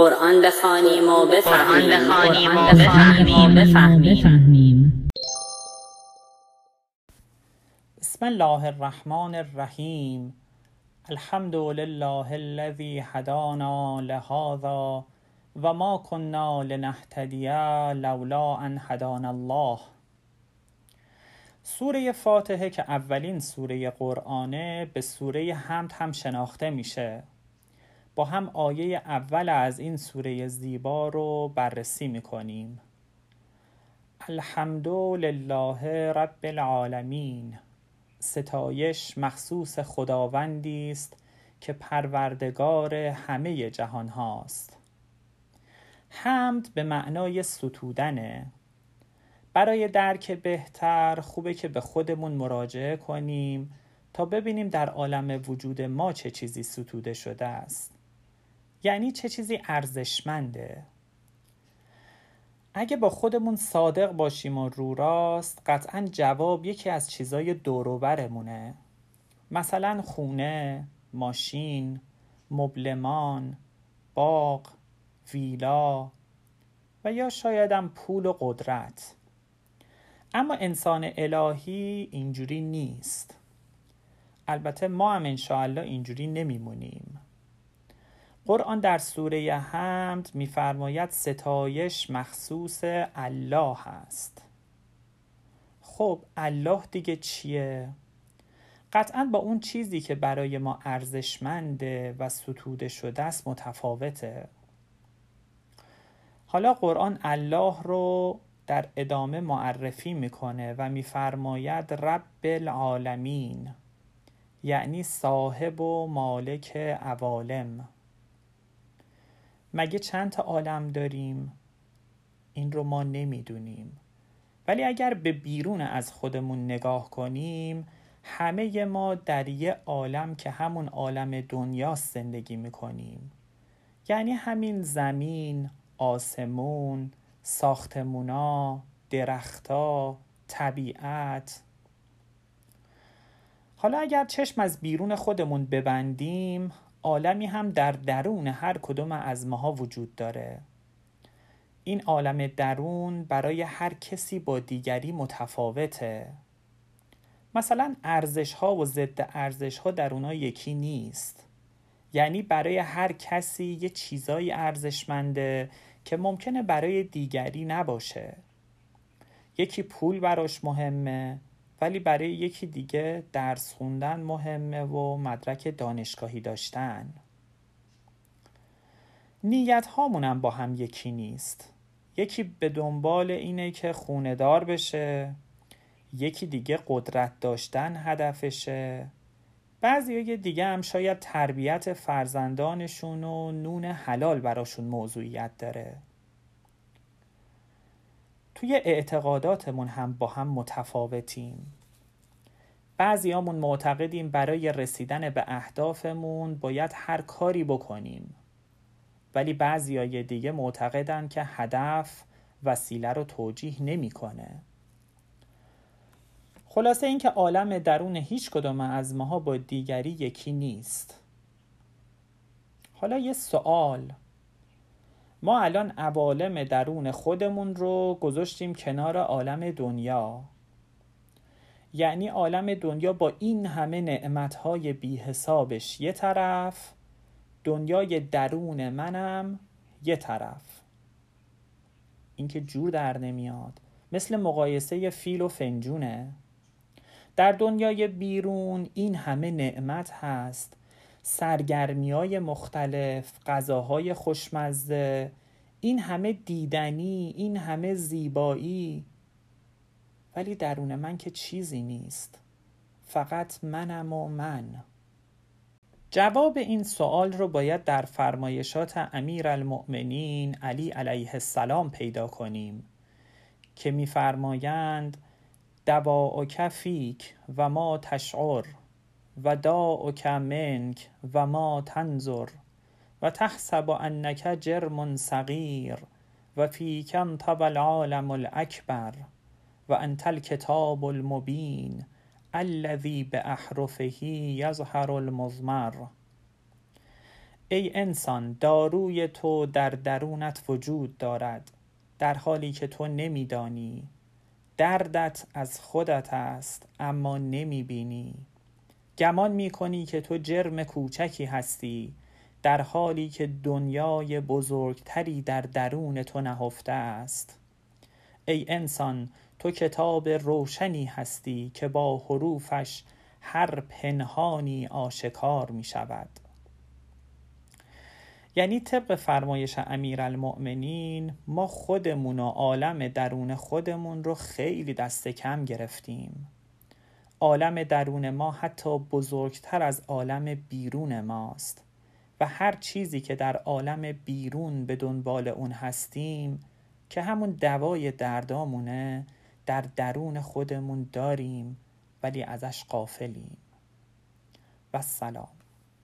قرآن بخوانیم و بفهمیم. بسم الله الرحمن الرحیم. الحمد لله الذی هدانا لهذا و ما کنا لنهتدی لولا ان هدانا الله. سوره فاتحه که اولین سوره قرآنه به سوره حمد هم شناخته میشه. هم آیه اول از این سوره زیبا رو بررسی می‌کنیم. الحمد لله رب العالمین. ستایش مخصوص خداوندی است که پروردگار همه جهان هاست. حمد به معنای ستودنه. برای درک بهتر خوبه که به خودمون مراجعه کنیم تا ببینیم در عالم وجود ما چه چیزی ستوده شده است. یعنی چه چیزی ارزشمنده؟ اگه با خودمون صادق باشیم و رو راست قطعا جواب یکی از چیزای دوروبرمونه. مثلا خونه، ماشین، مبلمان، باغ، ویلا و یا شایدم پول و قدرت. اما انسان الهی اینجوری نیست. البته ما هم انشاءالله اینجوری نمیمونیم. قرآن در سوره حمد میفرماید ستایش مخصوص الله است. خب الله دیگه چیه؟ قطعا با اون چیزی که برای ما ارزشمنده و ستوده شده است متفاوته. حالا قرآن الله رو در ادامه معرفی می‌کنه و میفرماید رب العالمین یعنی صاحب و مالک عوالم. مگه چند تا عالم داریم؟ این رو ما نمی‌دونیم. ولی اگر به بیرون از خودمون نگاه کنیم همه ما در یه عالم که همون عالم دنیاست زندگی می‌کنیم. یعنی همین زمین، آسمون، ساختمونا، درختا، طبیعت. حالا اگر چشم از بیرون خودمون ببندیم عالمی هم در درون هر کدوم از ماها وجود داره. این عالم درون برای هر کسی با دیگری متفاوته. مثلا ارزش ها و ضد ارزش ها در اونا یکی نیست. یعنی برای هر کسی یه چیزایی ارزشمنده که ممکنه برای دیگری نباشه. یکی پول براش مهمه ولی برای یکی دیگه درس خوندن مهمه و مدرک دانشگاهی داشتن. نیت هامونم با هم یکی نیست. یکی به دنبال اینه که خونه دار بشه یکی دیگه قدرت داشتن هدفشه. بعضی دیگه هم شاید تربیت فرزندانشون و نون حلال براشون موضوعیت داره. توی اعتقاداتمون هم با هم متفاوتیم. بعضیامون معتقدیم برای رسیدن به اهدافمون باید هر کاری بکنیم. ولی بعضیای دیگه معتقدن که هدف وسیله رو توجیه نمی‌کنه. خلاصه اینکه عالم درون هیچ کدوم از ماها با دیگری یکی نیست. حالا یه سوال. ما الان عوالم درون خودمون رو گذاشتیم کنار عالم دنیا. یعنی عالم دنیا با این همه نعمتهای بی حسابش یه طرف دنیای درون منم یه طرف. اینکه جور در نمیاد. مثل مقایسه فیل و فنجونه. در دنیای بیرون این همه نعمت هست. سرگرمی های مختلف غذاهای خوشمزه این همه دیدنی این همه زیبایی. ولی درون من که چیزی نیست. فقط منم و من. جواب این سوال رو باید در فرمایشات امیر المؤمنین علی علیه السلام پیدا کنیم که میفرمایند دوا و کفیک و ما تشعر. و دا و منک و ما تنظر و تحسب انک جرم صغیر و فیکم طب العالم الاکبر و انت الکتاب المبین الذی به احرفه یظهر المضمر. ای انسان داروی تو در درونت وجود دارد در حالی که تو نمیدانی. دردت از خودت است اما نمی‌بینی. گمان می‌کنی که تو جرم کوچکی هستی در حالی که دنیای بزرگتری در درون تو نهفته است. ای انسان تو کتاب روشنی هستی که با حروفش هر پنهانی آشکار می شود یعنی طبق فرمایش امیرالمؤمنین ما خودمون و عالم درون خودمون رو خیلی دست کم گرفتیم. عالم درون ما حتی بزرگتر از عالم بیرون ماست و هر چیزی که در عالم بیرون به دنبال اون هستیم که همون دوای دردامونه در درون خودمون داریم ولی ازش قافلیم و سلام.